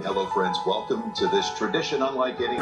Hello, friends. Welcome to this tradition unlike any.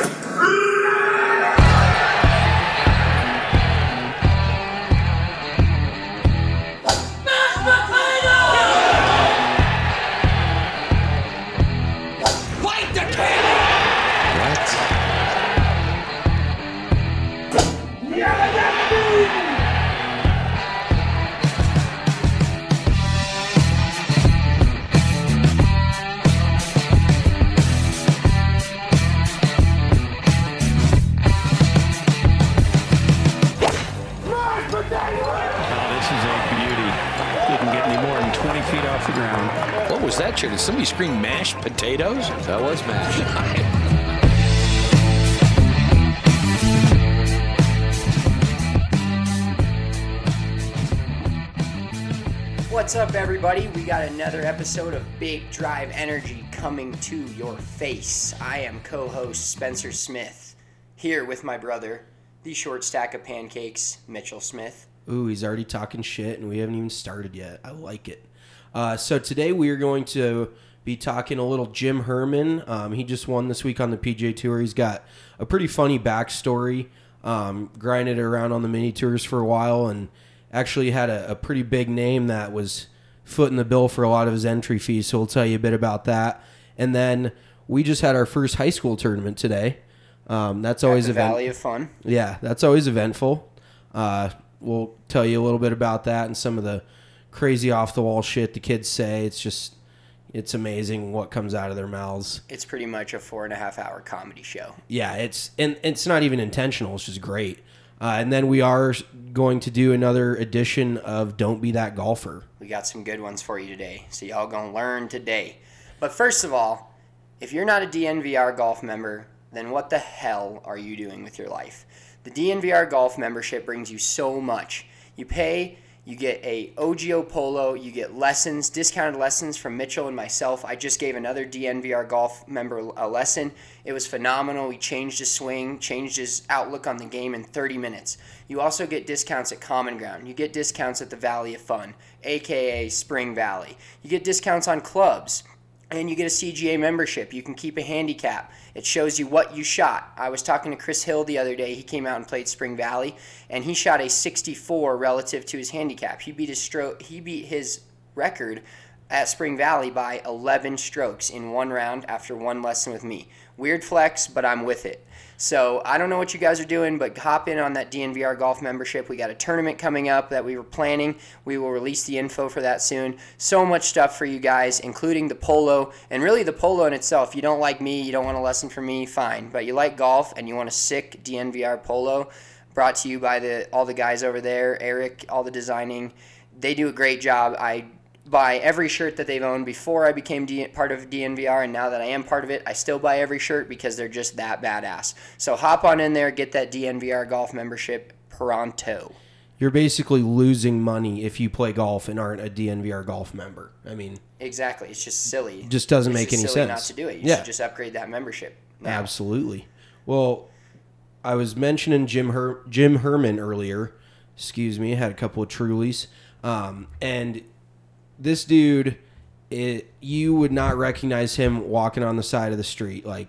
Somebody scream mashed potatoes? That was mashed. What's up, everybody? We got another episode of Big Drive Energy coming to your face. I am co host Spencer Smith, here with my brother, the short stack of pancakes, Mitchell Smith. Ooh, he's already talking shit, and we haven't even started yet. I like it. Uh, so today we are going to be talking a little Jim Herman. Um, he just won this week on the PGA Tour. He's got a pretty funny backstory. Um, grinded around on the mini tours for a while, and actually had a, a pretty big name that was footing the bill for a lot of his entry fees. So we'll tell you a bit about that. And then we just had our first high school tournament today. Um, that's always At event- Valley of Fun. yeah, that's always eventful. Uh, we'll tell you a little bit about that and some of the crazy off the wall shit the kids say. It's just, it's amazing what comes out of their mouths. It's pretty much a four and a half hour comedy show. Yeah, it's and it's not even intentional. It's just great. Uh, and then we are going to do another edition of Don't Be That Golfer. We got some good ones for you today. So y'all gonna learn today. But first of all, if you're not a DNVR golf member, then what the hell are you doing with your life? The DNVR golf membership brings you so much. You pay, you get a OGO polo, you get lessons, discounted lessons from Mitchell and myself. I just gave another DNVR golf member a lesson. It was phenomenal. He changed his swing, changed his outlook on the game in 30 minutes. You also get discounts at Common Ground. You get discounts at the Valley of Fun, aka Spring Valley. You get discounts on clubs and you get a CGA membership. You can keep a handicap. It shows you what you shot. I was talking to Chris Hill the other day. He came out and played Spring Valley, and he shot a 64 relative to his handicap. He beat his stroke. He beat his record at Spring Valley by 11 strokes in one round after one lesson with me. Weird flex, but I'm with it. So I don't know what you guys are doing, but hop in on that DNVR golf membership. We got a tournament coming up that we were planning. We will release the info for that soon. So much stuff for you guys, including the polo and really the polo in itself. You don't like me, you don't want a lesson from me, fine. But you like golf and you want a sick DNVR polo, brought to you by the all the guys over there, Eric, all the designing. They do a great job. I buy every shirt that they've owned before I became D- part of DNVR, and now that I am part of it, I still buy every shirt because they're just that badass. So hop on in there, get that DNVR golf membership pronto. You're basically losing money if you play golf and aren't a DNVR golf member. I mean, Exactly, it's just silly. Just doesn't It's make just any silly sense. Not to do it, you Yeah. should just upgrade that membership. now. Absolutely. Well, I was mentioning Jim Her- Jim Herman earlier. Excuse me, I had a couple of Trulies, um, and this dude, it, you would not recognize him walking on the side of the street. Like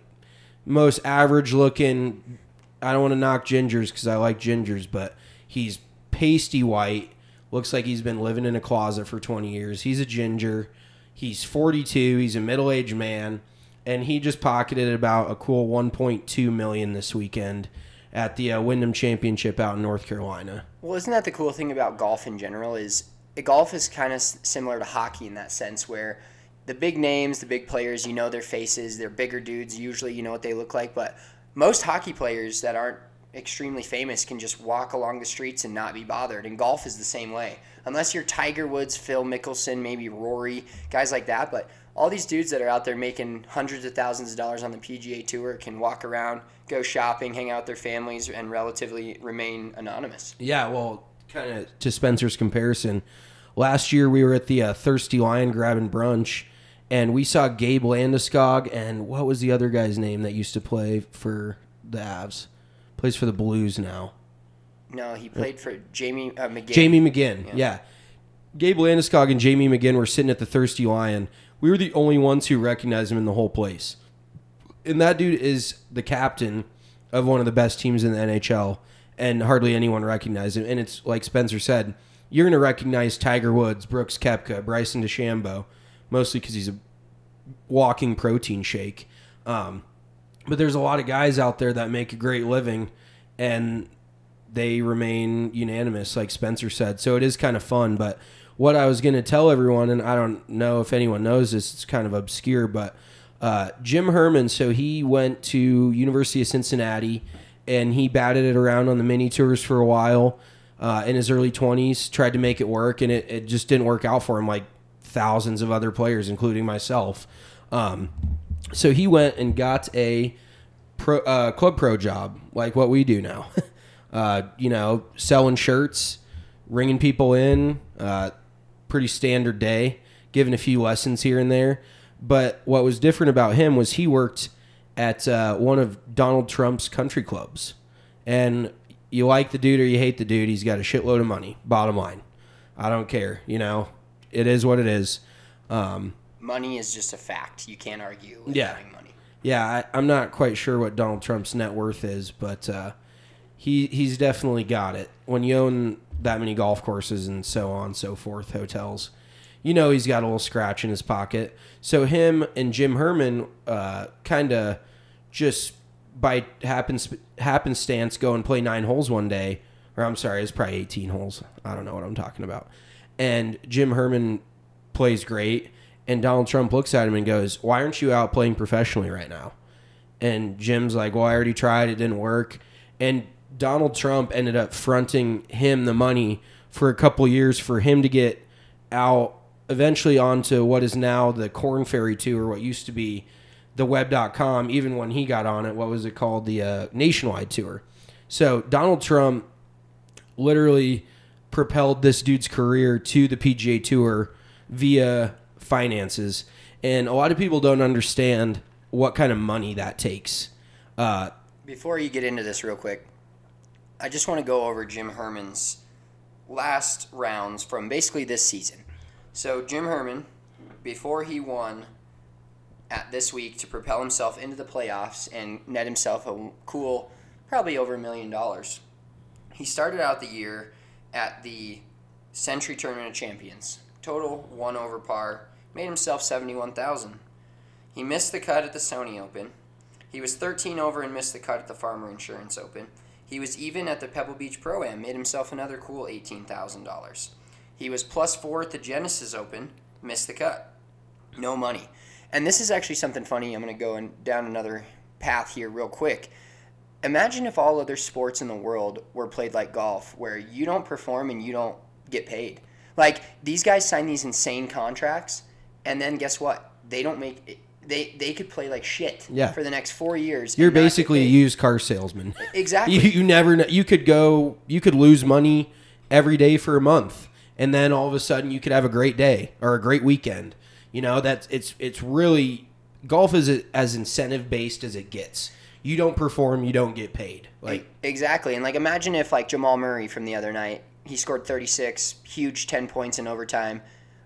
most average looking. I don't want to knock gingers because I like gingers, but he's pasty white. Looks like he's been living in a closet for 20 years. He's a ginger. He's 42. He's a middle aged man, and he just pocketed about a cool 1.2 million this weekend at the uh, Wyndham Championship out in North Carolina. Well, isn't that the cool thing about golf in general? Is golf is kind of similar to hockey in that sense, where the big names, the big players, you know their faces. They're bigger dudes. Usually, you know what they look like. But most hockey players that aren't extremely famous can just walk along the streets and not be bothered. And golf is the same way. Unless you're Tiger Woods, Phil Mickelson, maybe Rory, guys like that. But all these dudes that are out there making hundreds of thousands of dollars on the PGA Tour can walk around, go shopping, hang out with their families, and relatively remain anonymous. Yeah, well, kind of to Spencer's comparison, last year we were at the uh, Thirsty Lion grabbing brunch, and we saw Gabe Landeskog and what was the other guy's name that used to play for the Avs? Plays for the Blues now. No, he played for Jamie uh, McGinn. Jamie McGinn. Yeah. Gabe Landeskog and Jamie McGinn were sitting at the Thirsty Lion. we were the only ones who recognized him in the whole place. And that dude is the captain of one of the best teams in the NHL, and hardly anyone recognized him. And it's like Spencer said, you're going to recognize Tiger Woods, Brooks Koepka, Bryson DeChambeau, mostly because he's a walking protein shake. Um, but there's a lot of guys out there that make a great living, and they remain unanimous, like Spencer said. So it is kind of fun. But what I was going to tell everyone, and I don't know if anyone knows this, it's kind of obscure, but uh, Jim Herman. So he went to University of Cincinnati, and he batted it around on the mini tours for a while. Uh, in his early 20s, tried to make it work, and it, it just didn't work out for him, like thousands of other players, including myself. Um, so he went and got a pro, uh, club pro job, like what we do now. uh, you know, selling shirts, ringing people in, uh, pretty standard day, giving a few lessons here and there. But what was different about him was he worked at uh, one of Donald Trump's country clubs. And you like the dude or you hate the dude, he's got a shitload of money. Bottom line, I don't care. You know, it is what it is. Um, Money is just a fact. You can't argue with Yeah. having money. yeah, I, I'm not quite sure what Donald Trump's net worth is, but uh, he he's definitely got it. When you own that many golf courses and so on and so forth, hotels, you know he's got a little scratch in his pocket. So him and Jim Herman uh, kind of just by happens happenstance go and play nine holes one day, or I'm sorry, it's probably 18 holes. I don't know what I'm talking about. And Jim Herman plays great, and Donald Trump looks at him and goes, "Why aren't you out playing professionally right now?" And Jim's like, "Well, I already tried; it didn't work." And Donald Trump ended up fronting him the money for a couple years for him to get out eventually onto what is now the Korn Ferry Tour, what used to be the web.com even when he got on it what was it called? The uh, nationwide tour. So donald trump literally propelled this dude's career to the pga tour via finances. And a lot of people don't understand what kind of money that takes. Uh, Before you get into this real quick, I just want to go over Jim Herman's last rounds from basically this season. So Jim Herman, before he won at this week to propel himself into the playoffs and net himself a cool, probably over a million dollars. He started out the year at the Sentry Tournament of Champions. Total one over par, made himself seventy-one thousand. He missed the cut at the Sony Open. He was 13 over and missed the cut at the Farmer Insurance Open. He was even at the Pebble Beach Pro Am, made himself another cool $18,000. He was plus four at the Genesis Open, missed the cut. No money. And this is actually something funny. I'm going to go in, down another path here real quick. Imagine if all other sports in the world were played like golf, where you don't perform and you don't get paid. Like these guys sign these insane contracts, and then guess what? They don't make. They they could play like shit Yeah. for the next four years. you're and not get basically a used car salesman exactly. you, you never know you could go you could lose money every day for a month and then all of a sudden you could have a great day or a great weekend you know that's it's it's really golf is as incentive based as it gets you don't perform you don't get paid like exactly. And like imagine if like Jamal Murray from the other night, he scored 36, huge 10 points in overtime.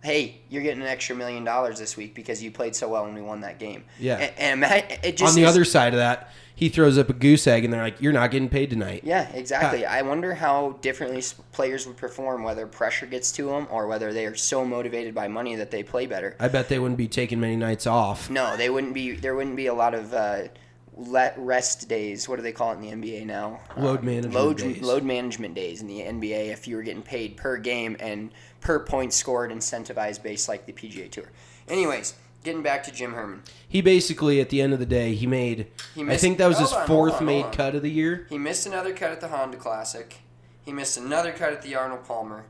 Hey, you're getting an extra million dollars this week because you played so well when we won that game. Yeah. And, and it just on the is- other side of that he throws up a goose egg and they're like you're not getting paid tonight Yeah, exactly. I wonder how differently players would perform, whether pressure gets to them or whether they are so motivated by money that they play better. i bet they wouldn't be taking many nights off No, they wouldn't be. There wouldn't be a lot of uh, let rest days. What do they call it in the NBA now? Load Uh, management load, days. Load management days in the NBA. If you were getting paid per game and per point scored, incentivized base like the PGA Tour. Anyways, getting back to Jim Herman. he basically at the end of the day he made He missed, i think that was his on, fourth hold on, made hold on. cut of the year He missed another cut at the Honda Classic. He missed another cut at the Arnold Palmer.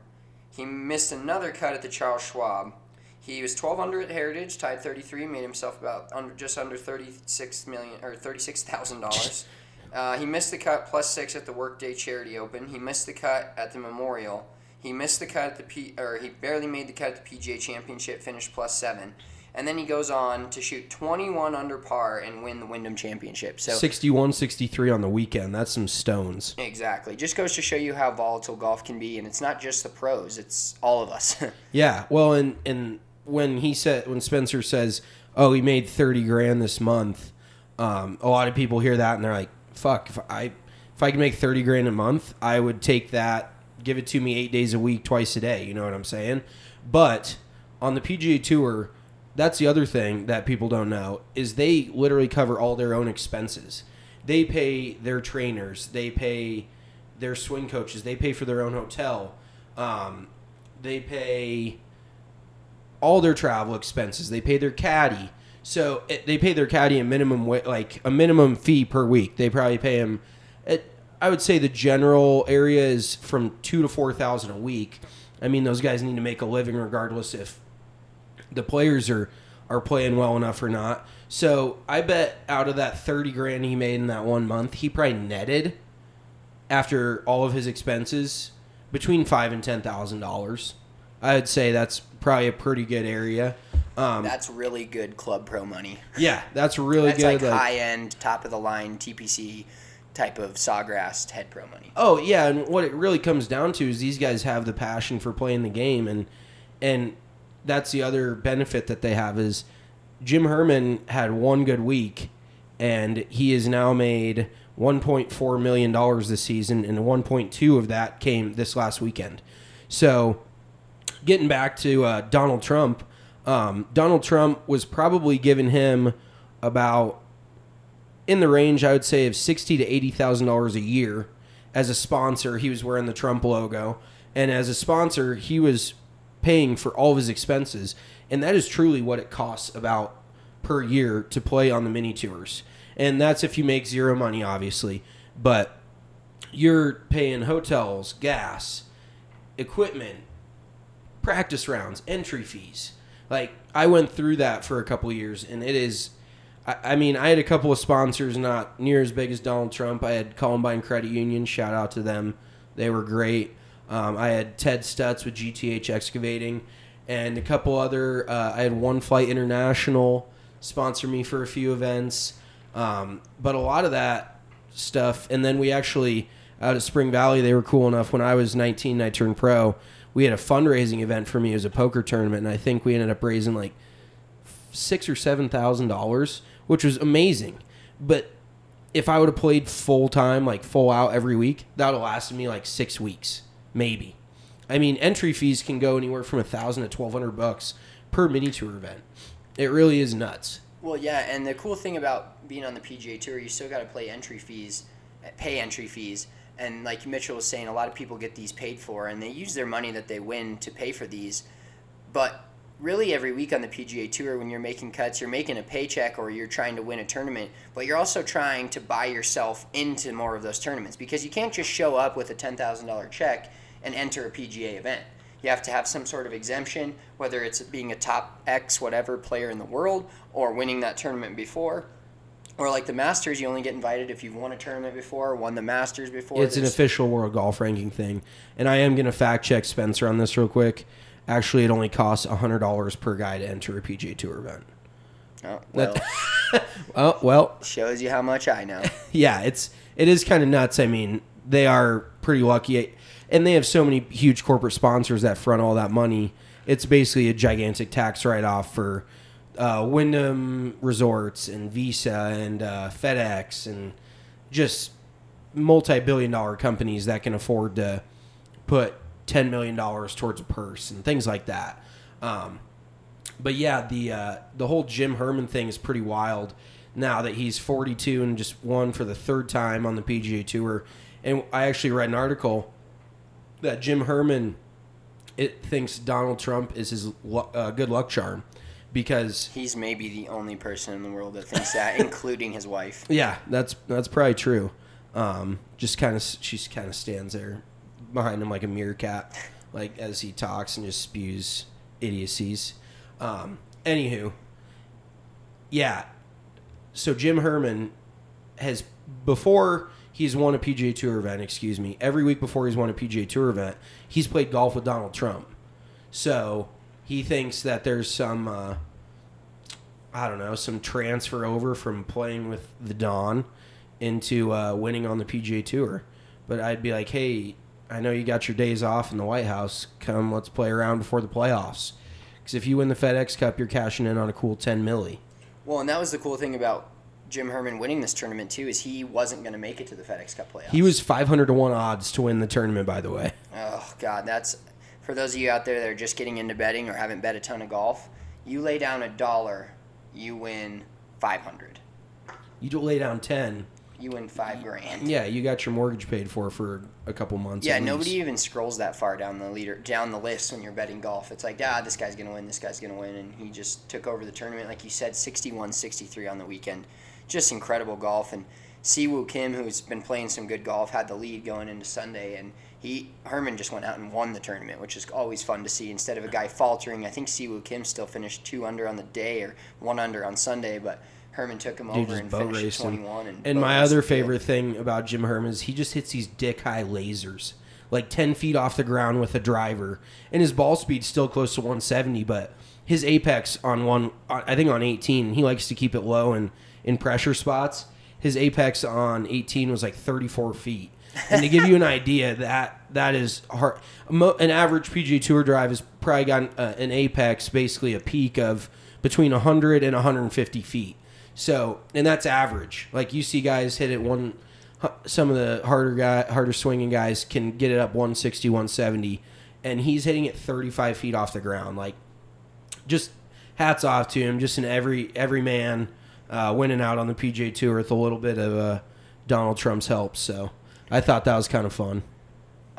He missed another cut at the Charles Schwab. He was 12 under at Heritage, tied 33, made himself about under just under 36 million or 36 thousand dollars. Uh, he missed the cut plus six at the Workday Charity Open. He missed the cut at the Memorial. He missed the cut at the P, or he barely made the cut at the PGA Championship, finished plus seven, and then he goes on to shoot 21 under par and win the Wyndham Championship. So 61 63 on the weekend that's some stones Exactly. Just goes to show you how volatile golf can be, and it's not just the pros; it's all of us. Yeah, well, and and when he said when Spencer says, "Oh, he made thirty grand this month," um, a lot of people hear that and they're like, "Fuck! If I if I could make thirty grand a month, I would take that, give it to me eight days a week, twice a day." You know what I'm saying? But on the PGA Tour, that's the other thing that people don't know is they literally cover all their own expenses. They pay their trainers, they pay their swing coaches, they pay for their own hotel, um, they pay all their travel expenses. They pay their caddy. So it, they pay their caddy a minimum wa- like a minimum fee per week. They probably pay him. I would say the general area is from two to four thousand a week. I mean, those guys need to make a living regardless if the players are are playing well enough or not. So I bet out of that thirty grand he made in that one month, he probably netted after all of his expenses between five and ten thousand dollars. I'd say that's probably a pretty good area. Um, That's really good club pro money. yeah, that's really That's good. like, like- high end, top of the line TPC type of sawgrass head pro money. Oh yeah, and what it really comes down to is these guys have the passion for playing the game, and and that's the other benefit that they have is Jim Herman had one good week, and he has now made 1.4 million dollars this season, and 1.2 of that came this last weekend. So, getting back to uh, Donald Trump, um, Donald Trump was probably giving him about in the range I would say of sixty to eighty thousand dollars a year as a sponsor. He was wearing the Trump logo, and as a sponsor, he was paying for all of his expenses, and that is truly what it costs about per year to play on the mini tours. And that's if you make zero money, obviously, but you're paying hotels, gas, equipment, practice rounds, entry fees. Like I went through that for a couple years, and it is. I, mean, I had a couple of sponsors, not near as big as Donald Trump. I had Columbine Credit Union. Shout out to them; they were great. Um, I had Ted Stutz with GTH Excavating, and a couple other. Uh, I had One Flight International sponsor me for a few events, um, but a lot of that stuff. And then we actually out at Spring Valley, they were cool enough. When I was 19, and I turned pro. We had a fundraising event for me as a poker tournament, and I think we ended up raising like six or seven thousand dollars, which was amazing. But if I would have played full time, like full out every week, that would have lasted me like six weeks, maybe. I mean, entry fees can go anywhere from a thousand to twelve hundred bucks per mini tour event. It really is nuts. Well, yeah, and the cool thing about being on the PGA Tour, you still got to play entry fees, pay entry fees, and like Mitchell was saying, a lot of people get these paid for, and they use their money that they win to pay for these. But really, every week on the PGA Tour, when you're making cuts, you're making a paycheck or you're trying to win a tournament, but you're also trying to buy yourself into more of those tournaments because you can't just show up with a ten thousand dollar check and enter a PGA event. You have to have some sort of exemption, whether it's being a top X whatever player in the world or winning that tournament before. Or like the Masters, you only get invited if you've won a tournament before, won the Masters before. It's an official world golf ranking thing, and I am going to fact check Spencer on this real quick. Actually, it only costs hundred dollars per guy to enter a PGA Tour event. Oh, well, Oh well, shows you how much I know. yeah, it's it is kind of nuts. I mean, they are pretty lucky, and they have so many huge corporate sponsors that front all that money. It's basically a gigantic tax write off for uh, Wyndham Resorts and Visa and uh, FedEx and just multi billion dollar companies that can afford to put ten million dollars towards a purse and things like that. Um, but yeah, the uh, the whole Jim Herman thing is pretty wild. Now that he's 42 and just won for the third time on the PGA Tour, and I actually read an article that Jim Herman it thinks Donald Trump is his uh, good luck charm because He's maybe the only person in the world that thinks that, including his wife. yeah, that's that's probably true. Um, just kind of she kind of stands there behind him like a meerkat, like as he talks and just spews idiocies. Um, anywho, yeah. So Jim Herman has before he's won a PGA Tour event. Excuse me. Every week before he's won a PGA Tour event, he's played golf with Donald Trump. So he thinks that there's some. Uh, I don't know, some transfer over from playing with the Don into uh, winning on the PGA Tour. But I'd be like, hey, I know you got your days off in the White House. Come, let's play around before the playoffs. Because if you win the FedEx Cup, you're cashing in on a cool 10 milli. Well, and that was the cool thing about Jim Herman winning this tournament too is he wasn't going to make it to the FedEx Cup playoffs. He was 500 to 1 odds to win the tournament, by the way. Oh God, that's for those of you out there that are just getting into betting or haven't bet a ton of golf. You lay down a dollar, you win five hundred. You do lay down 10. You win five grand. Yeah, you got your mortgage paid for for a couple months. Yeah, nobody even scrolls that far down the leader down the list when you're betting golf. It's like, ah, this guy's gonna win, this guy's gonna win, and he just took over the tournament, like you said, 61-63 on the weekend. Just incredible golf, and Siwoo Kim, who's been playing some good golf, had the lead going into Sunday, and he Herman just went out and won the tournament, which is always fun to see. Instead of a guy faltering, I think Siwoo Kim still finished two under on the day or one under on Sunday, but Herman took him Dude over and boat finished at 21. And, And my other favorite thing about Jim Herman is he just hits these dick high lasers, like 10 feet off the ground with a driver. And his ball speed's still close to 170, but his apex on one, I think on 18, he likes to keep it low and in pressure spots. His apex on 18 was like 34 feet. And to give you an idea, that that is hard. An average PGA Tour drive has probably got uh, an apex, basically a peak of between 100 and 150 feet. So, and that's average. Like you see guys hit it one. Some of the harder guy, harder swinging guys can get it up 160, 170, and he's hitting it 35 feet off the ground. Like, just hats off to him. Just in every every man uh, winning out on the PGA Tour with a little bit of uh, Donald Trump's help. So, I thought that was kind of fun.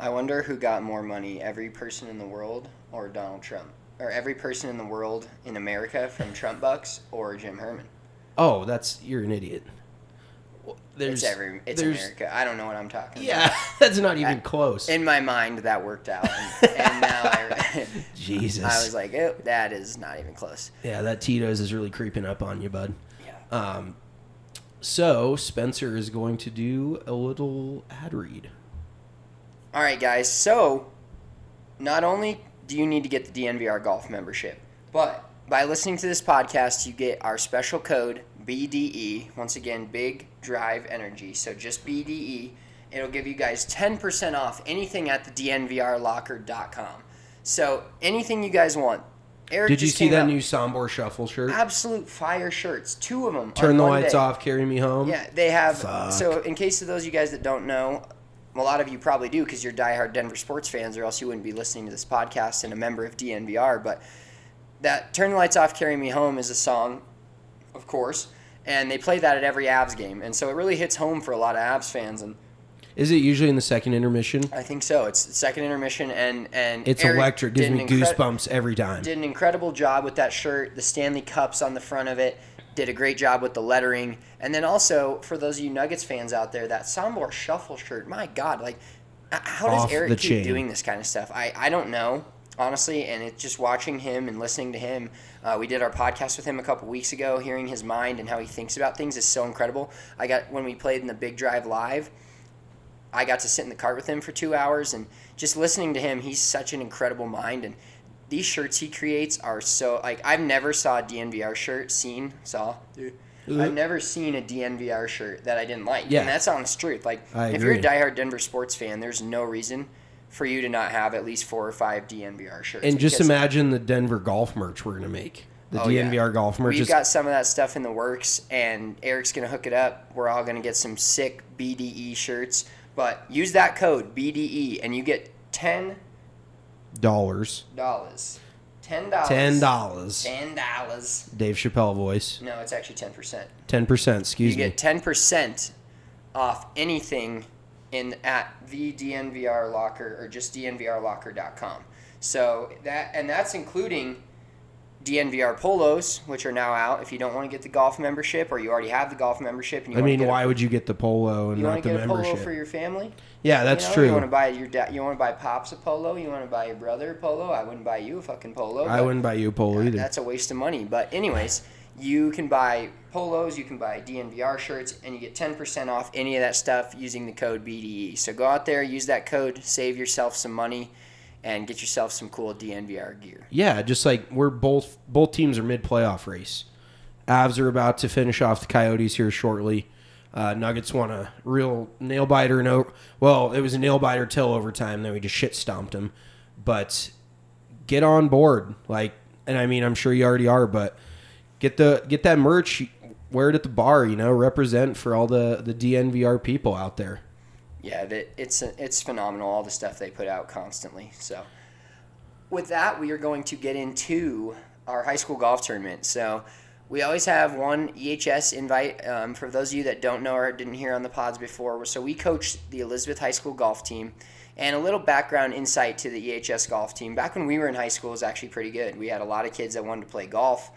I wonder who got more money, every person in the world or Donald Trump? Or every person in the world in America from Trump bucks or Jim Herman? Oh, that's you're an idiot. There's it's every it's there's- America. I don't know what I'm talking Yeah, that's not even close. In my mind that worked out. And, and now I Jesus. I was like, oh, that is not even close. yeah, that Tito's is really creeping up on you, bud. Yeah. Um, so Spencer is going to do a little ad read. All right, guys. So, not only do you need to get the DNVR golf membership, but by listening to this podcast, you get our special code BDE. Once again, Big Drive Energy. So just BDE. It'll give you guys 10% off anything at the DNVRlocker.com. So anything you guys want. Eric Did you see that out- new Sombor Shuffle shirt? absolute fire shirts? Two of them. Turn the lights off, carry me home. Yeah, they have. Fuck. So, in case of those of you guys that don't know, a lot of you probably do because you're diehard Denver sports fans, or else you wouldn't be listening to this podcast and a member of DNVR. But that "Turn the Lights Off, Carry Me Home" is a song, of course, and they play that at every Avs game, and so it really hits home for a lot of Avs fans. And Is it usually in the second intermission? I think so. It's second intermission, and and It's Eric electric. Gives me incre- goosebumps every time. did an incredible job with that shirt. The Stanley Cups on the front of it. Did a great job with the lettering. And then also, for those of you Nuggets fans out there, that Sombor Shuffle shirt, my God, like, how does Eric keep chain. doing this kind of stuff? I, I don't know, honestly. And it's just watching him and listening to him. Uh, we did our podcast with him a couple weeks ago. Hearing his mind and how he thinks about things is so incredible. I got, when we played in the Big Drive Live, I got to sit in the cart with him for two hours and just listening to him. He's such an incredible mind, and these shirts he creates are so like I've never saw a DNVR shirt seen saw. I've never seen a DNVR shirt that I didn't like, Yeah. and that's honest truth. Like I if you're a agree. diehard Denver sports fan, there's no reason for you to not have at least four or five DNVR shirts. and just imagine the Denver golf merch we're gonna make. The Oh, yeah. DNVR golf merch We've is got some of that stuff in the works, and Eric's gonna hook it up. We're all gonna get some sick BDE shirts, but use that code BDE, and you get ten dollars. dollars. Ten dollars. Ten dollars. Ten dollars. Dave Chappelle voice. No, it's actually ten percent. Ten percent. Excuse You me. You get ten percent off anything in at the DNVR locker or just DNVRlocker.com. So that and that's including DNVR polos, which are now out. If you don't want to get the golf membership, or you already have the golf membership, and you I want mean, why a, would you get the polo and not the membership? you want to get a polo for your family? yeah, that's you know, true. You want to buy your dad? You want to buy pops a polo? You want to buy your brother a polo? I wouldn't buy you a fucking polo. I wouldn't buy you a polo either. that's a waste of money. But anyways, you can buy polos, you can buy DNVR shirts, and you get 10% off any of that stuff using the code BDE. So go out there, use that code, save yourself some money, and get yourself some cool DNVR gear. Yeah, just like we're both both teams are mid playoff race. Avs are about to finish off the Coyotes here shortly. Uh, Nuggets won a real nail biter. No, well, it was a nail biter till overtime. Then we just shit stomped them. But get on board. Like and I mean, I'm sure you already are, but get the get that merch, wear it at the bar. You know, represent for all the the DNVR people out there. Yeah, it's it's phenomenal all the stuff they put out constantly. So, with that, we are going to get into our high school golf tournament. So, we always have one EHS invite. Um, for those of you that don't know or didn't hear on the pods before, so we coach the Elizabeth High School golf team. And a little background insight to the EHS golf team. Back when we were in high school, was actually pretty good. We had a lot of kids that wanted to play golf.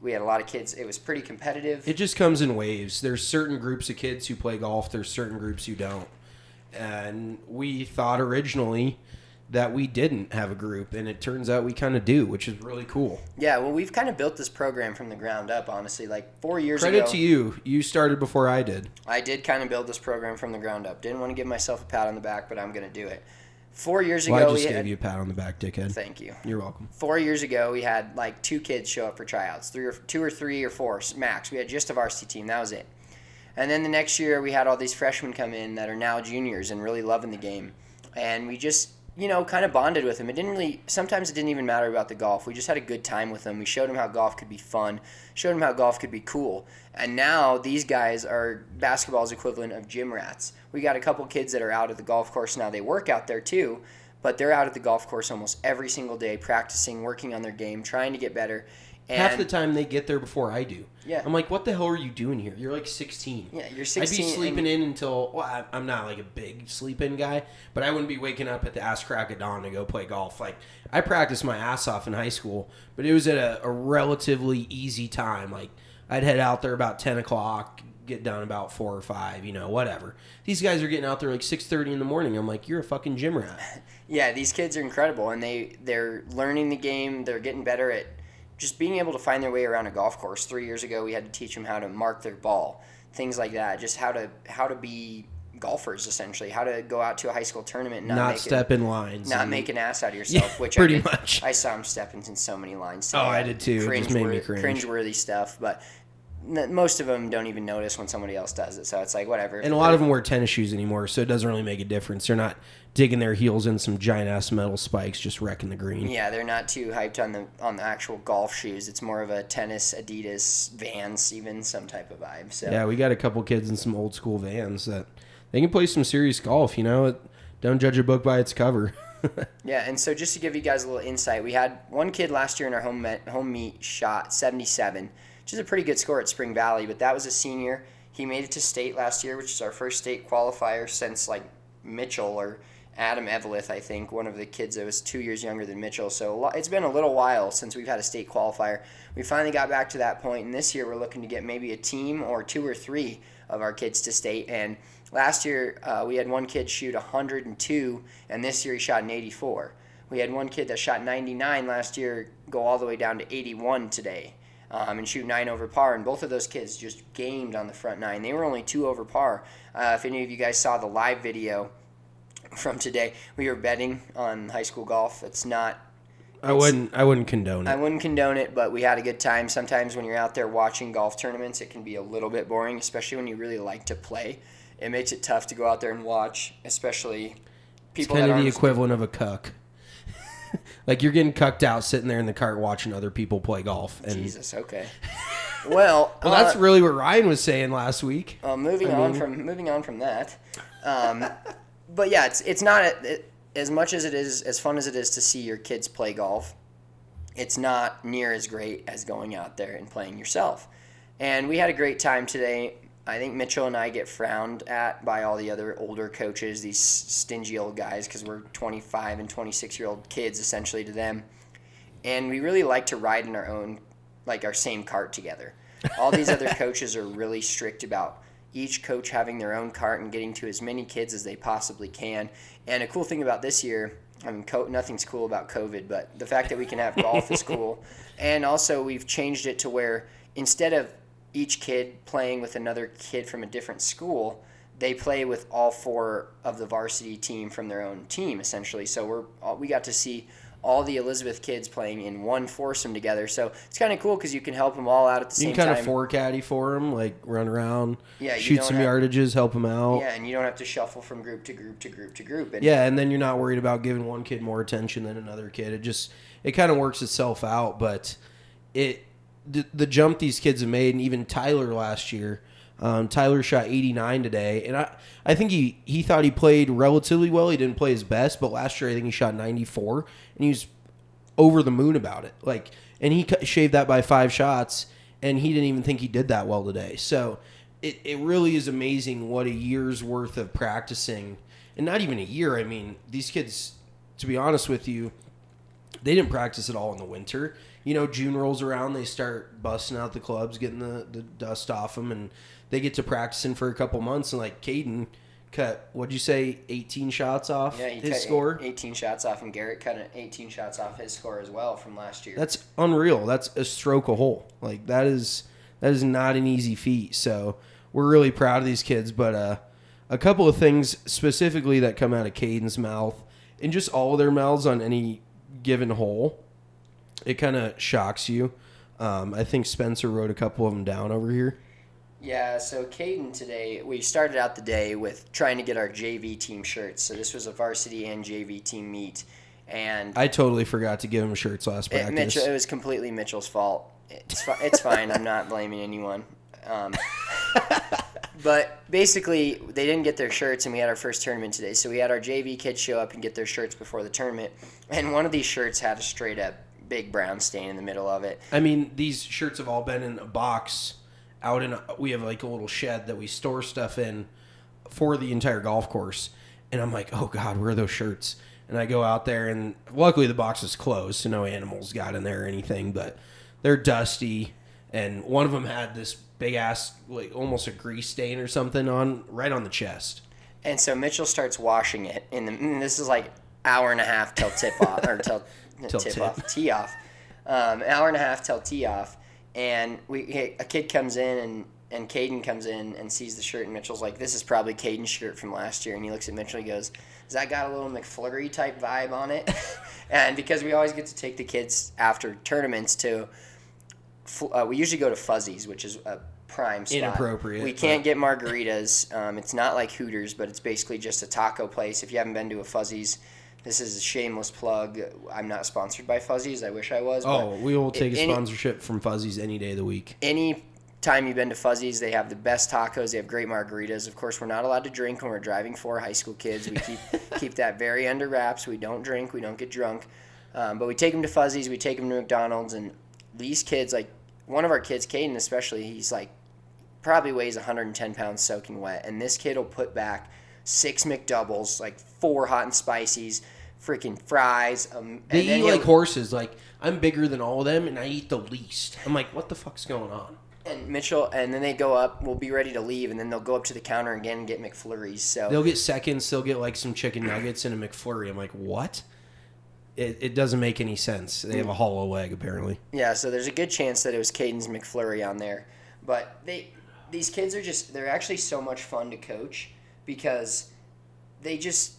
We had a lot of kids. It was pretty competitive. It just comes in waves. There's certain groups of kids who play golf. There's certain groups who don't. And we thought originally that we didn't have a group, and it turns out we kind of do, which is really cool. Yeah, well, we've kind of built this program from the ground up, honestly. Like four years ago. Credit ago, to you. You started before I did. I did kind of build this program from the ground up. Didn't want to give myself a pat on the back, but I'm going to do it. Four years Well, ago, I just we gave had, you a pat on the back, dickhead. thank you. You're welcome. Four years ago, we had like two kids show up for tryouts, three or two or three or four max. We had just a varsity team. That was it. And then the next year, we had all these freshmen come in that are now juniors and really loving the game. And we just, you know, kind of bonded with them. It didn't really, sometimes it didn't even matter about the golf. We just had a good time with them. We showed them how golf could be fun, showed them how golf could be cool. And now these guys are basketball's equivalent of gym rats. We got a couple kids that are out at the golf course now. They work out there too, but they're out at the golf course almost every single day, practicing, working on their game, trying to get better. And Half the time they get there before I do. Yeah. I'm like, what the hell are you doing here? You're like 16. Yeah, you're 16. I'd be sleeping in until, well, I- I'm not like a big sleep in guy, but I wouldn't be waking up at the ass crack of dawn to go play golf. Like, I practiced my ass off in high school, but it was at a, a relatively easy time. Like, I'd head out there about 10 o'clock, get done about 4 or 5, you know, whatever. These guys are getting out there like 6.30 in the morning. I'm like, you're a fucking gym rat. Yeah, these kids are incredible, and they they're learning the game. They're getting better at just being able to find their way around a golf course. Three years ago, we had to teach them how to mark their ball, things like that. Just how to how to be golfers essentially, how to go out to a high school tournament and not, Not make step an, in lines. not make an ass out of yourself. Yeah, which pretty I did. much. I saw him stepping in so many lines. Oh. I did too. It just made me cringe. Cringeworthy stuff, but most of them don't even notice when somebody else does it. So it's like whatever. And a lot of them wear tennis shoes anymore, so it doesn't really make a difference. They're not digging their heels in some giant ass metal spikes, just wrecking the green. Yeah, they're not too hyped on the on the actual golf shoes. It's more of a tennis, Adidas, Vans, even some type of vibe. So Yeah, we got a couple kids in some old school vans that they can play some serious golf. You know, don't judge a book by its cover. yeah, and so just to give you guys a little insight, we had one kid last year in our home met, home meet shot 77, which is a pretty good score at Spring Valley, but that was a senior. He made it to state last year, which is our first state qualifier since like Mitchell or Adam Evelith, I think, one of the kids that was two years younger than Mitchell. So it's been a little while since we've had a state qualifier. We finally got back to that point, and this year we're looking to get maybe a team or two or three of our kids to state. And last year uh, we had one kid shoot 102, and this year he shot an 84. We had one kid that shot 99 last year go all the way down to 81 today. Um, and shoot nine over par, and both of those kids just gamed on the front nine. They were only two over par. Uh, if any of you guys saw the live video, from today. We were betting on high school golf. It's not. I wouldn't. I wouldn't condone it. I wouldn't condone it, but we had a good time. Sometimes when you're out there watching golf tournaments, it can be a little bit boring, especially when you really like to play. It makes it tough to go out there and watch, especially It's people kind that of the equivalent of a cuck. like you're getting cucked out, sitting there in the cart watching other people play golf. And Jesus, okay. Well, well, that's uh, really what Ryan was saying last week. Uh, moving I on from moving on from that, um, but yeah, it's it's not a, it, as much as it is as fun as it is to see your kids play golf. It's not near as great as going out there and playing yourself. And we had a great time today. I think Mitchell and I get frowned at by all the other older coaches, these stingy old guys, because we're 25 and 26 year old kids essentially to them. And we really like to ride in our own, like our same cart together. All these other coaches are really strict about each coach having their own cart and getting to as many kids as they possibly can. And a cool thing about this year, I mean, co- nothing's cool about COVID, but the fact that we can have golf is cool. And also, we've changed it to where instead of each kid playing with another kid from a different school, they play with all four of the varsity team from their own team, essentially. So we're uh, we got to see all the Elizabeth kids playing in one foursome together. So it's kind of cool because you can help them all out at the You same time. You can kind of four caddy for them, like run around, Yeah, shoot some have- yardages, help them out. Yeah, and you don't have to shuffle from group to group to group to group. And Yeah, and then you're not worried about giving one kid more attention than another kid. It just it kind of works itself out. But it the, jump these kids have made, and even Tyler last year. Um, Tyler shot 89 today, and I, I think he, he thought he played relatively well. He didn't play his best, but last year I think he shot 94, and he was over the moon about it. Like, and he shaved that by five shots, and he didn't even think he did that well today. So it, it really is amazing what a year's worth of practicing, and not even a year. I mean, these kids, to be honest with you, they didn't practice at all in the winter. You know, June rolls around, they start busting out the clubs, getting the, the dust off them, and they get to practicing for a couple months. And like Caden cut, what'd you say, 18 shots off Yeah, he his cut score? 18 shots off, and Garrett cut an 18 shots off his score as well from last year. That's unreal. That's a stroke a hole. Like that is that is not an easy feat. So we're really proud of these kids. But uh, a couple of things specifically that come out of Caden's mouth and just all of their mouths on any given hole, it kind of shocks you. Um, I think Spencer wrote a couple of them down over here. Yeah, so Caden today, we started out the day with trying to get our JV team shirts. So this was a varsity and JV team meet. And I totally forgot to give him shirts last it, practice. Mitchell, it was completely Mitchell's fault. It's, fi- it's fine. I'm not blaming anyone. Um, but basically, they didn't get their shirts, and we had our first tournament today. So we had our JV kids show up and get their shirts before the tournament. And one of these shirts had a straight up big brown stain in the middle of it. I mean, these shirts have all been in a box out in. A, we have like a little shed that we store stuff in for the entire golf course, and I'm like, oh god, where are those shirts? And I go out there, and luckily the box is closed, so no animals got in there or anything. But they're dusty, and one of them had this big ass, like almost a grease stain or something on right on the chest. And so Mitchell starts washing it. The and this is like hour and a half till tip off or till, Till tip tip. off tee off. Um, an hour and a half till tee off, and we a kid comes in and and Caden comes in and sees the shirt and Mitchell's like, "This is probably Caden's shirt from last year." And he looks at Mitchell and he goes, "Has that got a little McFlurry type vibe on it?" and because we always get to take the kids after tournaments to uh, we usually go to Fuzzies, which is a prime spot. Inappropriate, We can't get margaritas. Um, it's not like Hooters, but it's basically just a taco place. If you haven't been to a Fuzzies, this is a shameless plug. I'm not sponsored by Fuzzies. I wish I was. but Oh, we will take a sponsorship from Fuzzies any day of the week. any time you've been to Fuzzies, they have the best tacos. They have great margaritas. Of course, we're not allowed to drink when we're driving for high school kids. We keep keep that very under wraps. We don't drink. We don't get drunk. Um, but we take them to Fuzzies. We take them to McDonald's, and these kids, like one of our kids, Caden especially, he's like probably weighs 110 pounds soaking wet, and this kid will put back six McDoubles, like four hot and spices, freaking fries. Um, They and eat like horses. Like I'm bigger than all of them, and I eat the least. I'm like, what the fuck's going on? And Mitchell, and then they go up. We'll be ready to leave, and then they'll go up to the counter again and get McFlurries. So They'll get seconds. They'll get like some chicken nuggets and a McFlurry. I'm like, what? It, it doesn't make any sense. They have a hollow leg apparently. yeah, so there's a good chance that it was Caden's McFlurry on there. But they, these kids are just they're actually so much fun to coach because they just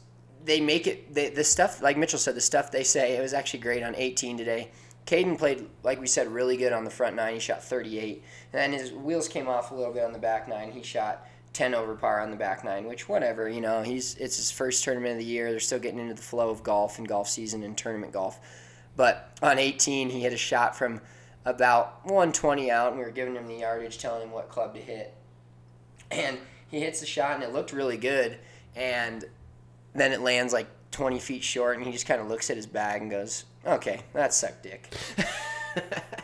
they make it they, the stuff like Mitchell said the stuff they say it was actually great on 18 today. Caden played like we said really good on the front nine. He shot 38, and then his wheels came off a little bit on the back nine. He shot 10 over par on the back nine, which whatever you know. He's it's his first tournament of the year. They're still getting into the flow of golf and golf season and tournament golf. But on 18, he hit a shot from about 120 out, and we were giving him the yardage, telling him what club to hit. And he hits the shot, and it looked really good. And then it lands like 20 feet short, and he just kind of looks at his bag and goes, "Okay, that sucked dick."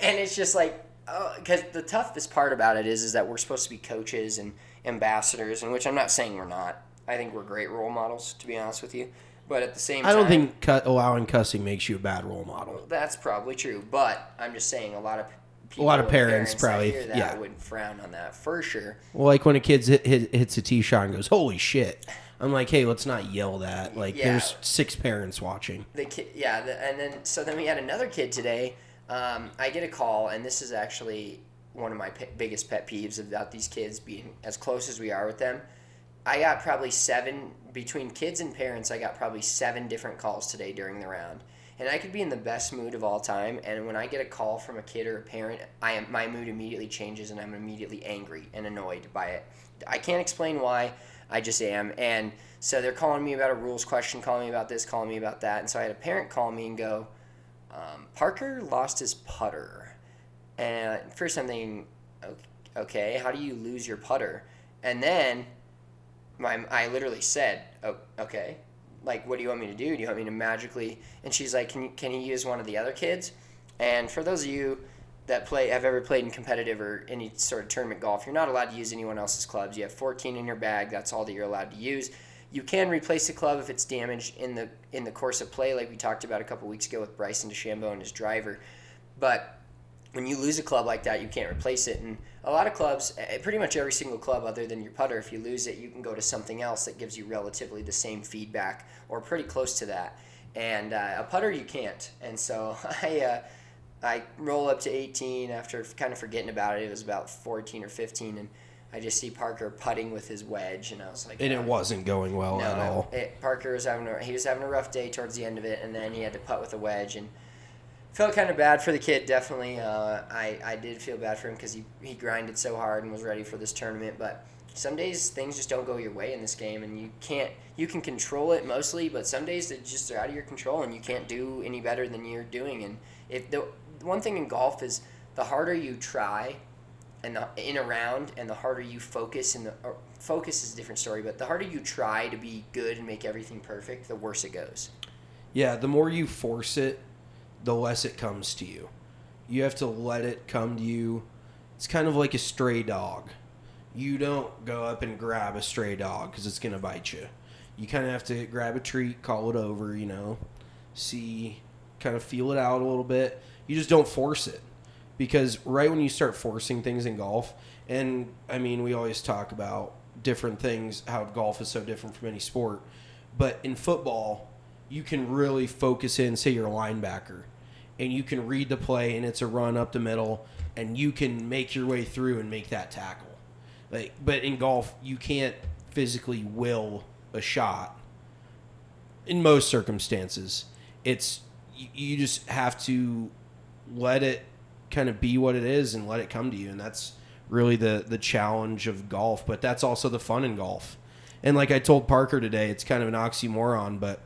and it's just like, oh, because the toughest part about it is, is that we're supposed to be coaches and ambassadors, and which I'm not saying we're not. I think we're great role models, to be honest with you. But at the same I time, don't think cut, allowing cussing makes you a bad role model. that's probably true, but I'm just saying a lot of people, lot of parents that probably- that yeah. would frown on that for sure. Well, like when a kid hit, hit, hits a tee shot and goes, "Holy shit!" I'm like, "Hey, let's not yell that." Like, Yeah. there's six parents watching. The kid, yeah, the, and then so then we had another kid today. Um, I get a call, and this is actually one of my pe- biggest pet peeves about these kids being as close as we are with them. I got probably seven between kids and parents. I got probably seven different calls today during the round, and I could be in the best mood of all time. And when I get a call from a kid or a parent, I am my mood immediately changes, and I'm immediately angry and annoyed by it. I can't explain why. I just am, and so they're calling me about a rules question, calling me about this, calling me about that, and so I had a parent call me and go, Um, Parker lost his putter, and first I'm thinking, okay, how do you lose your putter? And then my I literally said, oh, okay, like what do you want me to do? Do you want me to magically? And she's like, can you, can he use one of the other kids? And for those of you that play have ever played in competitive or any sort of tournament golf, you're not allowed to use anyone else's clubs. You have 14 in your bag. That's all that you're allowed to use. You can replace a club if it's damaged in the in the course of play, like we talked about a couple weeks ago with Bryson DeChambeau and his driver. But when you lose a club like that, you can't replace it. And a lot of clubs, eh, pretty much every single club other than your putter, if you lose it, you can go to something else that gives you relatively the same feedback or pretty close to that. And uh, a putter, you can't. And so I. Uh, I roll up to 18 after kind of forgetting about it. It was about 14 or 15, and I just see Parker putting with his wedge, and I was like, And it "Oh, wasn't going well no, at all. It, Parker was having a, he was having a rough day towards the end of it, and then he had to putt with a wedge, and felt kind of bad for the kid. Definitely, uh, I I did feel bad for him because he he grinded so hard and was ready for this tournament, but. Some days things just don't go your way in this game, and you can't. You can control it mostly, but some days they just are out of your control, and you can't do any better than you're doing. And if the one thing in golf is the harder you try, and the, in a round, and the harder you focus, and the focus is a different story, but the harder you try to be good and make everything perfect, the worse it goes. Yeah, the more you force it, the less it comes to you. You have to let it come to you. It's kind of like a stray dog. You don't go up and grab a stray dog because it's going to bite you. You kind of have to grab a treat, call it over, you know, see, kind of feel it out a little bit. You just don't force it. Because right when you start forcing things in golf, and I mean, we always talk about different things, how golf is so different from any sport. But in football, you can really focus in, say you're a linebacker, and you can read the play and it's a run up the middle, and you can make your way through and make that tackle. Like, but in golf, you can't physically will a shot. In most circumstances, it's you, you just have to let it kind of be what it is and let it come to you, and that's really the the challenge of golf. But that's also the fun in golf. And like I told Parker today, it's kind of an oxymoron, but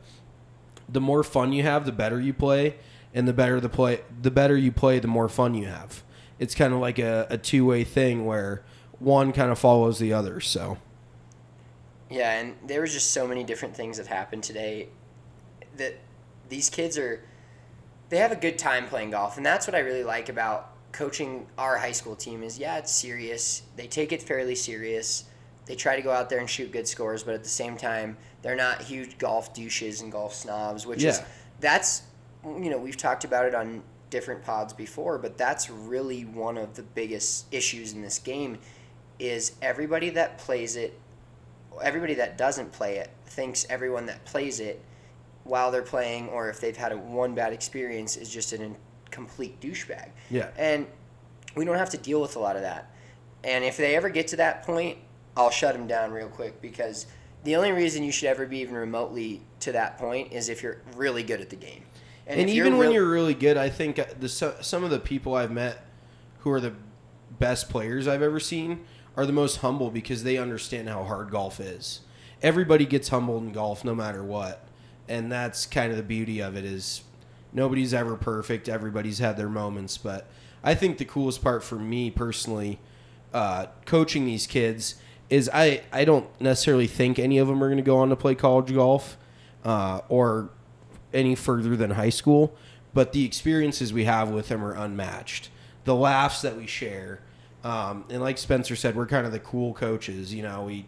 the more fun you have, the better you play, and the better the play, the better you play, the more fun you have. It's kind of like a, a two way thing where one kind of follows the other. So Yeah, and there was just so many different things that happened today that these kids are they have a good time playing golf, and that's what I really like about coaching our high school team is yeah, it's serious. They take it fairly serious. They try to go out there and shoot good scores, but at the same time, they're not huge golf douches and golf snobs, which is Yeah. that's you know, we've talked about it on different pods before, but that's really one of the biggest issues in this game is everybody that plays it everybody that doesn't play it thinks everyone that plays it while they're playing or if they've had a one bad experience is just an complete douchebag. Yeah. And we don't have to deal with a lot of that. And if they ever get to that point, I'll shut them down real quick because the only reason you should ever be even remotely to that point is if you're really good at the game. and, if even when real- you're really good, I think the so- some of the people I've met who are the best players I've ever seen are the most humble because they understand how hard golf is. Everybody gets humbled in golf no matter what. And that's kind of the beauty of it is nobody's ever perfect. Everybody's had their moments, but I think the coolest part for me personally uh, coaching these kids is I, I don't necessarily think any of them are going to go on to play college golf uh, or any further than high school, but the experiences we have with them are unmatched. The laughs that we share, um, and like Spencer said, we're kind of the cool coaches. You know, we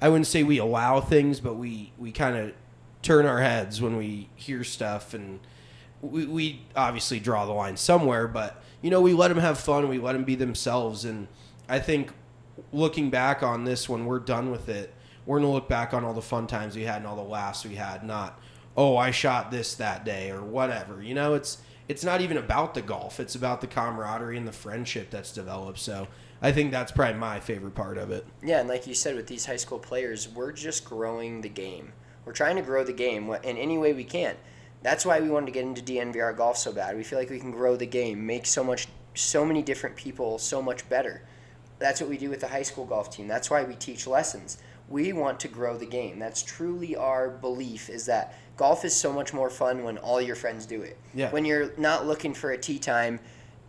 I wouldn't say we allow things, but we we kind of turn our heads when we hear stuff, and we, we obviously draw the line somewhere. But you know, we let them have fun. We let them be themselves, and I think looking back on this when we're done with it, we're gonna look back on all the fun times we had and all the laughs we had. Not oh, I shot this that day or whatever. You know, it's it's not even about the golf. It's about the camaraderie and the friendship that's developed. So I think that's probably my favorite part of it. Yeah, and like you said, with these high school players, we're just growing the game. We're trying to grow the game in any way we can. That's why we wanted to get into DNVR golf so bad. We feel like we can grow the game, make so much, so many different people so much better. That's what we do with the high school golf team. That's why we teach lessons. We want to grow the game. That's truly our belief is that golf is so much more fun when all your friends do it. Yeah. When you're not looking for a tee time,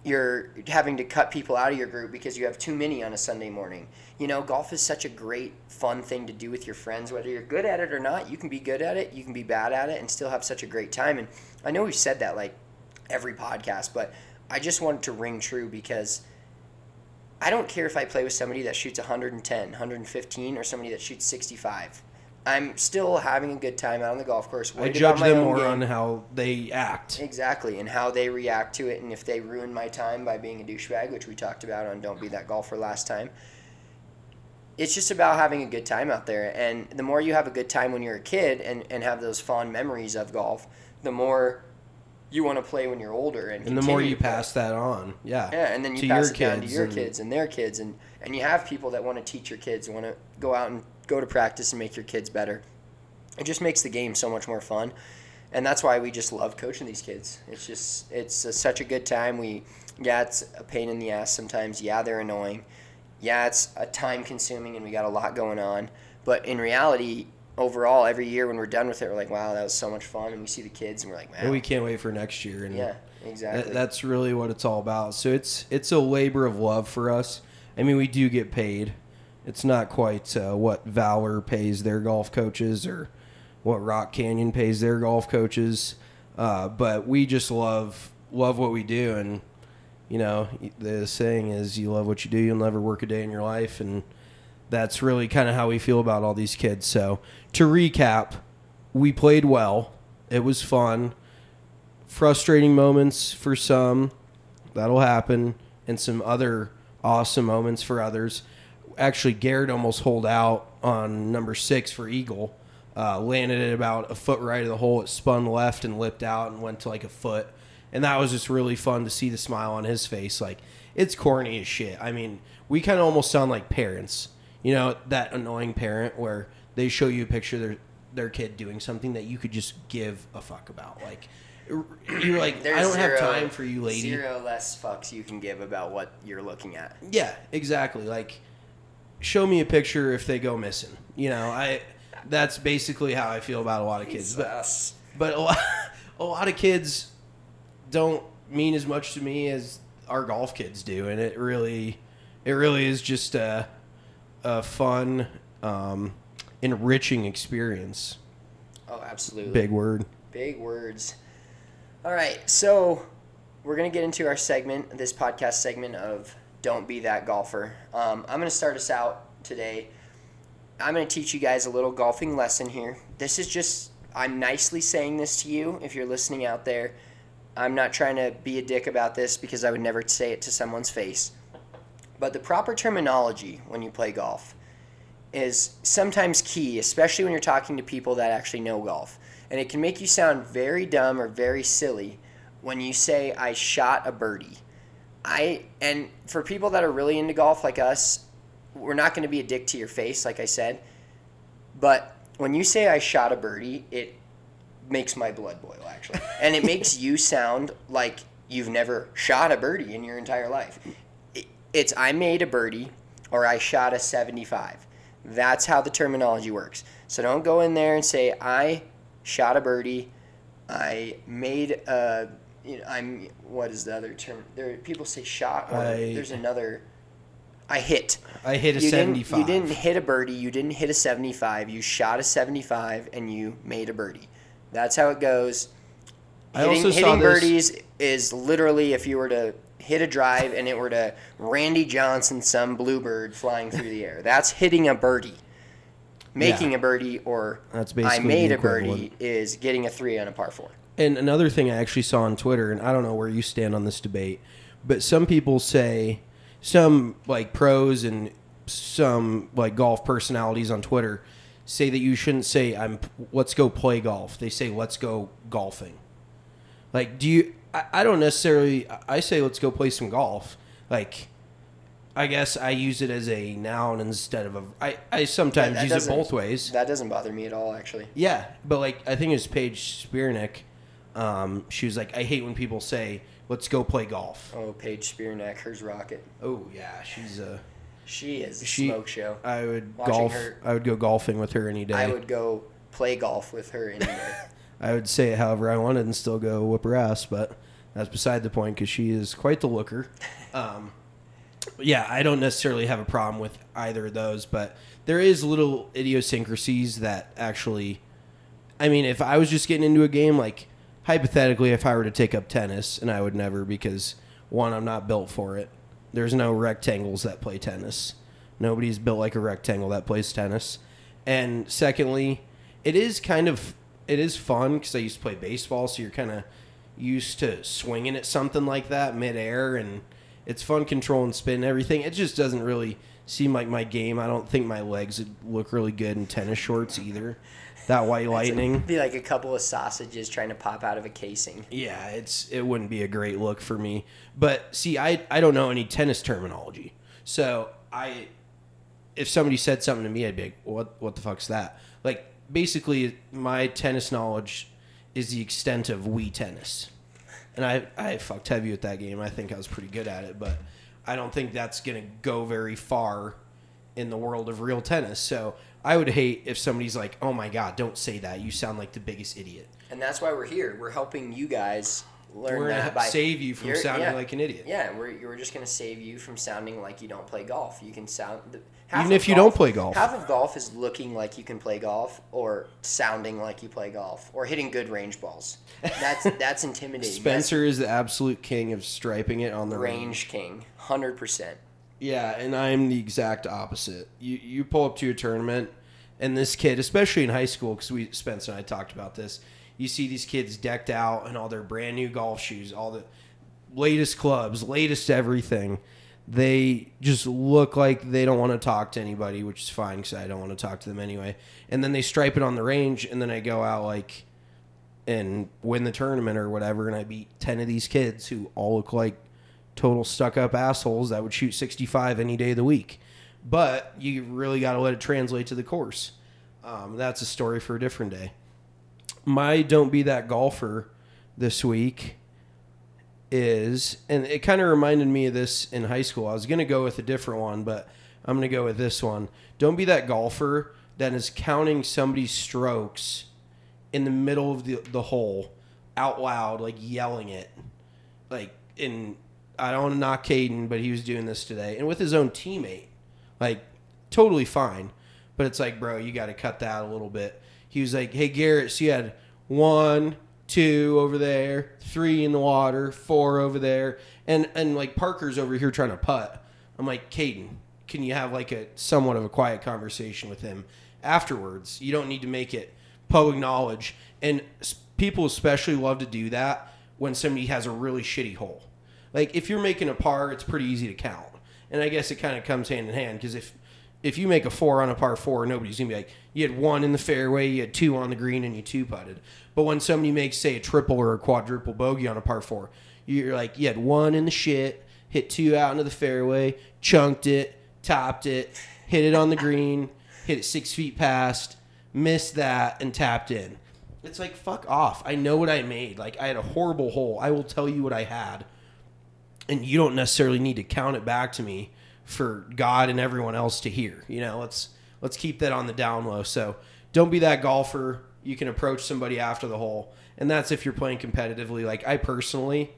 you're having to cut people out of your group because you have too many on a Sunday morning. You know, golf is such a great, fun thing to do with your friends. Whether you're good at it or not, you can be good at it, you can be bad at it, and still have such a great time. And I know we've said that like every podcast, but I just wanted to ring true because I don't care if I play with somebody that shoots 110, 115, or somebody that shoots 65. I'm still having a good time out on the golf course. I judge them more game. on how they act. Exactly, and how they react to it, and if they ruin my time by being a douchebag, which we talked about on Don't Be That Golfer last time. It's just about having a good time out there, and the more you have a good time when you're a kid and, and have those fond memories of golf, the more you want to play when you're older, and, And the more you pass that on, yeah, Yeah, and then you to pass your it down to your and- kids and their kids, and and you have people that want to teach your kids, want to go out and go to practice and make your kids better. It just makes the game so much more fun, and that's why we just love coaching these kids. It's just it's a, such a good time. We yeah, it's a pain in the ass sometimes. Yeah, they're annoying. Yeah, it's a time consuming, and we got a lot going on. But in reality, overall, every year when we're done with it, we're like, wow, that was so much fun, and we see the kids, and we're like, man, And we can't wait for next year. And yeah, exactly. that, that's really what it's all about. So it's it's a labor of love for us. I mean, we do get paid. It's not quite uh, what Valor pays their golf coaches or what Rock Canyon pays their golf coaches, uh, but we just love love what we do. And you know, the saying is, "You love what you do, you'll never work a day in your life." And that's really kind of how we feel about all these kids. So to recap, we played well. It was fun frustrating moments for some that'll happen and some other awesome moments for others actually garrett almost holed out on number six for eagle uh, landed it about a foot right of the hole it spun left and lipped out and went to like a foot and that was just really fun to see the smile on his face like it's corny as shit i mean we kind of almost sound like parents you know that annoying parent where they show you a picture of their their kid doing something that you could just give a fuck about like you're like There's I don't zero- have time for you, lady. Zero less fucks you can give about what you're looking at. Yeah, exactly. Like, show me a picture if they go missing. You know, I. That's basically how I feel about a lot of kids. But, but a lot, a lot of kids don't mean as much to me as our golf kids do, and it really, it really is just a, a fun, um, enriching experience. Oh, absolutely. Big word. Big words. All right, so we're gonna get into our segment, this podcast segment of "Don't Be That Golfer." Um, I'm gonna start us out today. I'm gonna teach you guys a little golfing lesson here. This is just I'm nicely saying this to you if you're listening out there. I'm not trying to be a dick about this because I would never say it to someone's face. But the proper terminology when you play golf is sometimes key, especially when you're talking to people that actually know golf. And it can make you sound very dumb or very silly when you say, I shot a birdie. I and for people that are really into golf like us, we're not going to be a dick to your face, like I said. But when you say I shot a birdie, it makes my blood boil actually, and it makes you sound like you've never shot a birdie in your entire life. It- It's I made a birdie or I shot a 75. That's how the terminology works. So don't go in there and say I shot a birdie, I made a. You know, I'm what is the other term? There people say shot. Or I- there's another. I hit. I hit a You didn't, 75. you didn't hit a birdie. You didn't hit a 75. You shot a 75 and you made a birdie. That's how it goes. I Hitting, also saw hitting this- birdies is literally if you were to hit a drive and it were to Randy Johnson, some bluebird flying through the air. That's hitting a birdie. Making Yeah. a birdie or That's I made a birdie is getting a three on a par four. And another thing I actually saw on Twitter, and I don't know where you stand on this debate, but some people say, some like pros and some like golf personalities on Twitter say that you shouldn't say I'm let's go play golf. They say let's go golfing. Like, do you? I, I don't necessarily. I say let's go play some golf. Like, I guess I use it as a noun instead of a. I I sometimes That use it both ways. That doesn't bother me at all, actually. Yeah, but like I think it's Paige Spiranac. Um, she was like, I hate when people say, "Let's go play golf." Oh, Paige Spiranac, hers rocket. Oh yeah, she's a. She is a She- smoke show. I would Watching golf. her- I would go golfing with her any day. I would go play golf with her any day. I would say it however I wanted and still go whoop her ass, but that's beside the point because she is quite the looker. Um, yeah, I don't necessarily have a problem with either of those, but there is little idiosyncrasies that actually. I mean, if I was just getting into a game, like hypothetically, if I were to take up tennis, and I would never because one, I'm not built for it. There's no rectangles that play tennis. Nobody's built like a rectangle that plays tennis. And secondly, it is kind of it is fun because I used to play baseball, so you're kind of used to swinging at something like that midair, and it's fun controlling spin and everything. It just doesn't really seem like my game. I don't think my legs would look really good in tennis shorts either. That white lightning. Be like a couple of sausages trying to pop out of a casing. Yeah, it's it wouldn't be a great look for me. But see, I I don't know any tennis terminology, so I if somebody said something to me, I'd be like, what what the fuck's that? Like basically, my tennis knowledge is the extent of Wii tennis, and I I fucked heavy with that game. I think I was pretty good at it, but I don't think that's gonna go very far in the world of real tennis. So I would hate if somebody's like, "Oh my god, don't say that. You sound like the biggest idiot." And that's why we're here. We're helping you guys learn We're that gonna by save you from sounding yeah. like an idiot. Yeah, we're, we're just gonna save you from sounding like you don't play golf. You can sound the- half Even if you don't play golf. Half of golf is looking like you can play golf, or sounding like you play golf, or hitting good range balls. That's that's intimidating. Spencer is the absolute king of striping it on the range. range king, hundred percent. Yeah, and I'm the exact opposite. You you pull up to a tournament, and this kid, especially in high school, because we Spencer and I talked about this. You see these kids decked out in all their brand new golf shoes, all the latest clubs, latest everything. They just look like they don't want to talk to anybody, which is fine because I don't want to talk to them anyway. And then they stripe it on the range, and then I go out like and win the tournament or whatever, and I beat ten of these kids who all look like total stuck up assholes that would shoot 65 any day of the week. But you really got to let it translate to the course. Um, that's a story for a different day. My don't be that golfer this week is, and it kind of reminded me of this in high school. I was going to go with a different one, but I'm going to go with this one. Don't be that golfer that is counting somebody's strokes in the middle of the, the hole out loud, like yelling it. Like, in, I don't want to knock Caden, but he was doing this today, and with his own teammate. Like, totally fine. But it's like, bro, you got to cut that a little bit. He was like, hey, Garrett, so you had one, two over there, three in the water, four over there, and and like Parker's over here trying to putt. I'm like, Caden, can you have like a somewhat of a quiet conversation with him afterwards? You don't need to make it public knowledge. And people especially love to do that when somebody has a really shitty hole. Like if you're making a par, it's pretty easy to count. And I guess it kind of comes hand in hand because if if you make a four on a par four, nobody's gonna be like, you had one in the fairway, you had two on the green, and you two putted. But when somebody makes, say, a triple or a quadruple bogey on a par four, you're like, you had one in the shit, hit two out into the fairway, chunked it, topped it, hit it on the green, hit it six feet past, missed that, and tapped in. It's like, fuck off. I know what I made. Like, I had a horrible hole. I will tell you what I had and you don't necessarily need to count it back to me for God and everyone else to hear. You know, let's let's keep that on the down low. So don't be that golfer. You can approach somebody after the hole, and that's if you're playing competitively. Like I personally,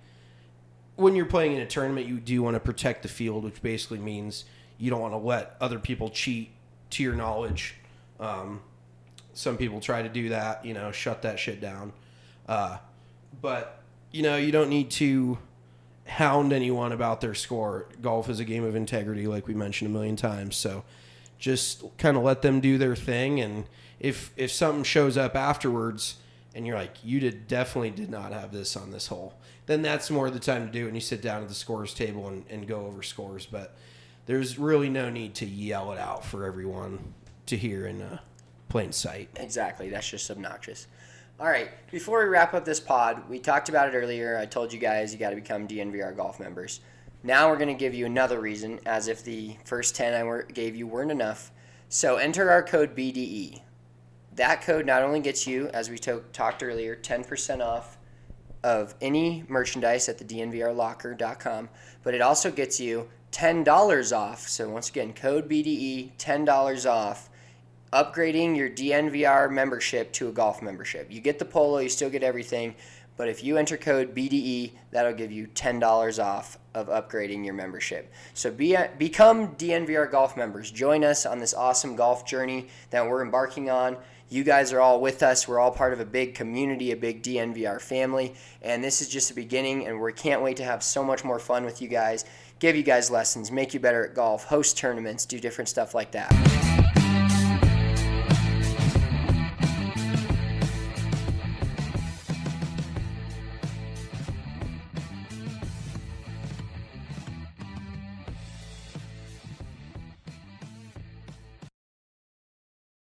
when you're playing in a tournament, you do want to protect the field, which basically means you don't want to let other people cheat to your knowledge. Um, some people try to do that, you know, shut that shit down. Uh, but you know, you don't need to hound anyone about their score. Golf is a game of integrity, like we mentioned a million times. So just kind of let them do their thing, and if if something shows up afterwards, and you're like, you did definitely did not have this on this hole, then that's more the time to do it. And you sit down at the scores table and, and go over scores. But there's really no need to yell it out for everyone to hear in uh, plain sight. Exactly. That's just obnoxious. All right. Before we wrap up this pod, we talked about it earlier. I told you guys you got to become DNVR golf members. Now we're going to give you another reason, as if the first 10 I gave you weren't enough. So enter our code BDE. That code not only gets you, as we to- talked earlier, 10% off of any merchandise at the DNVRlocker.com, but it also gets you $10 off. So once again, code BDE, $10 off. Upgrading your DNVR membership to a golf membership. You get the polo, you still get everything, but if you enter code BDE, that'll give you $10 off of upgrading your membership. So be, become DNVR golf members. Join us on this awesome golf journey that we're embarking on. You guys are all with us. We're all part of a big community, a big DNVR family, and this is just the beginning. And we can't wait to have so much more fun with you guys, give you guys lessons, make you better at golf, host tournaments, do different stuff like that.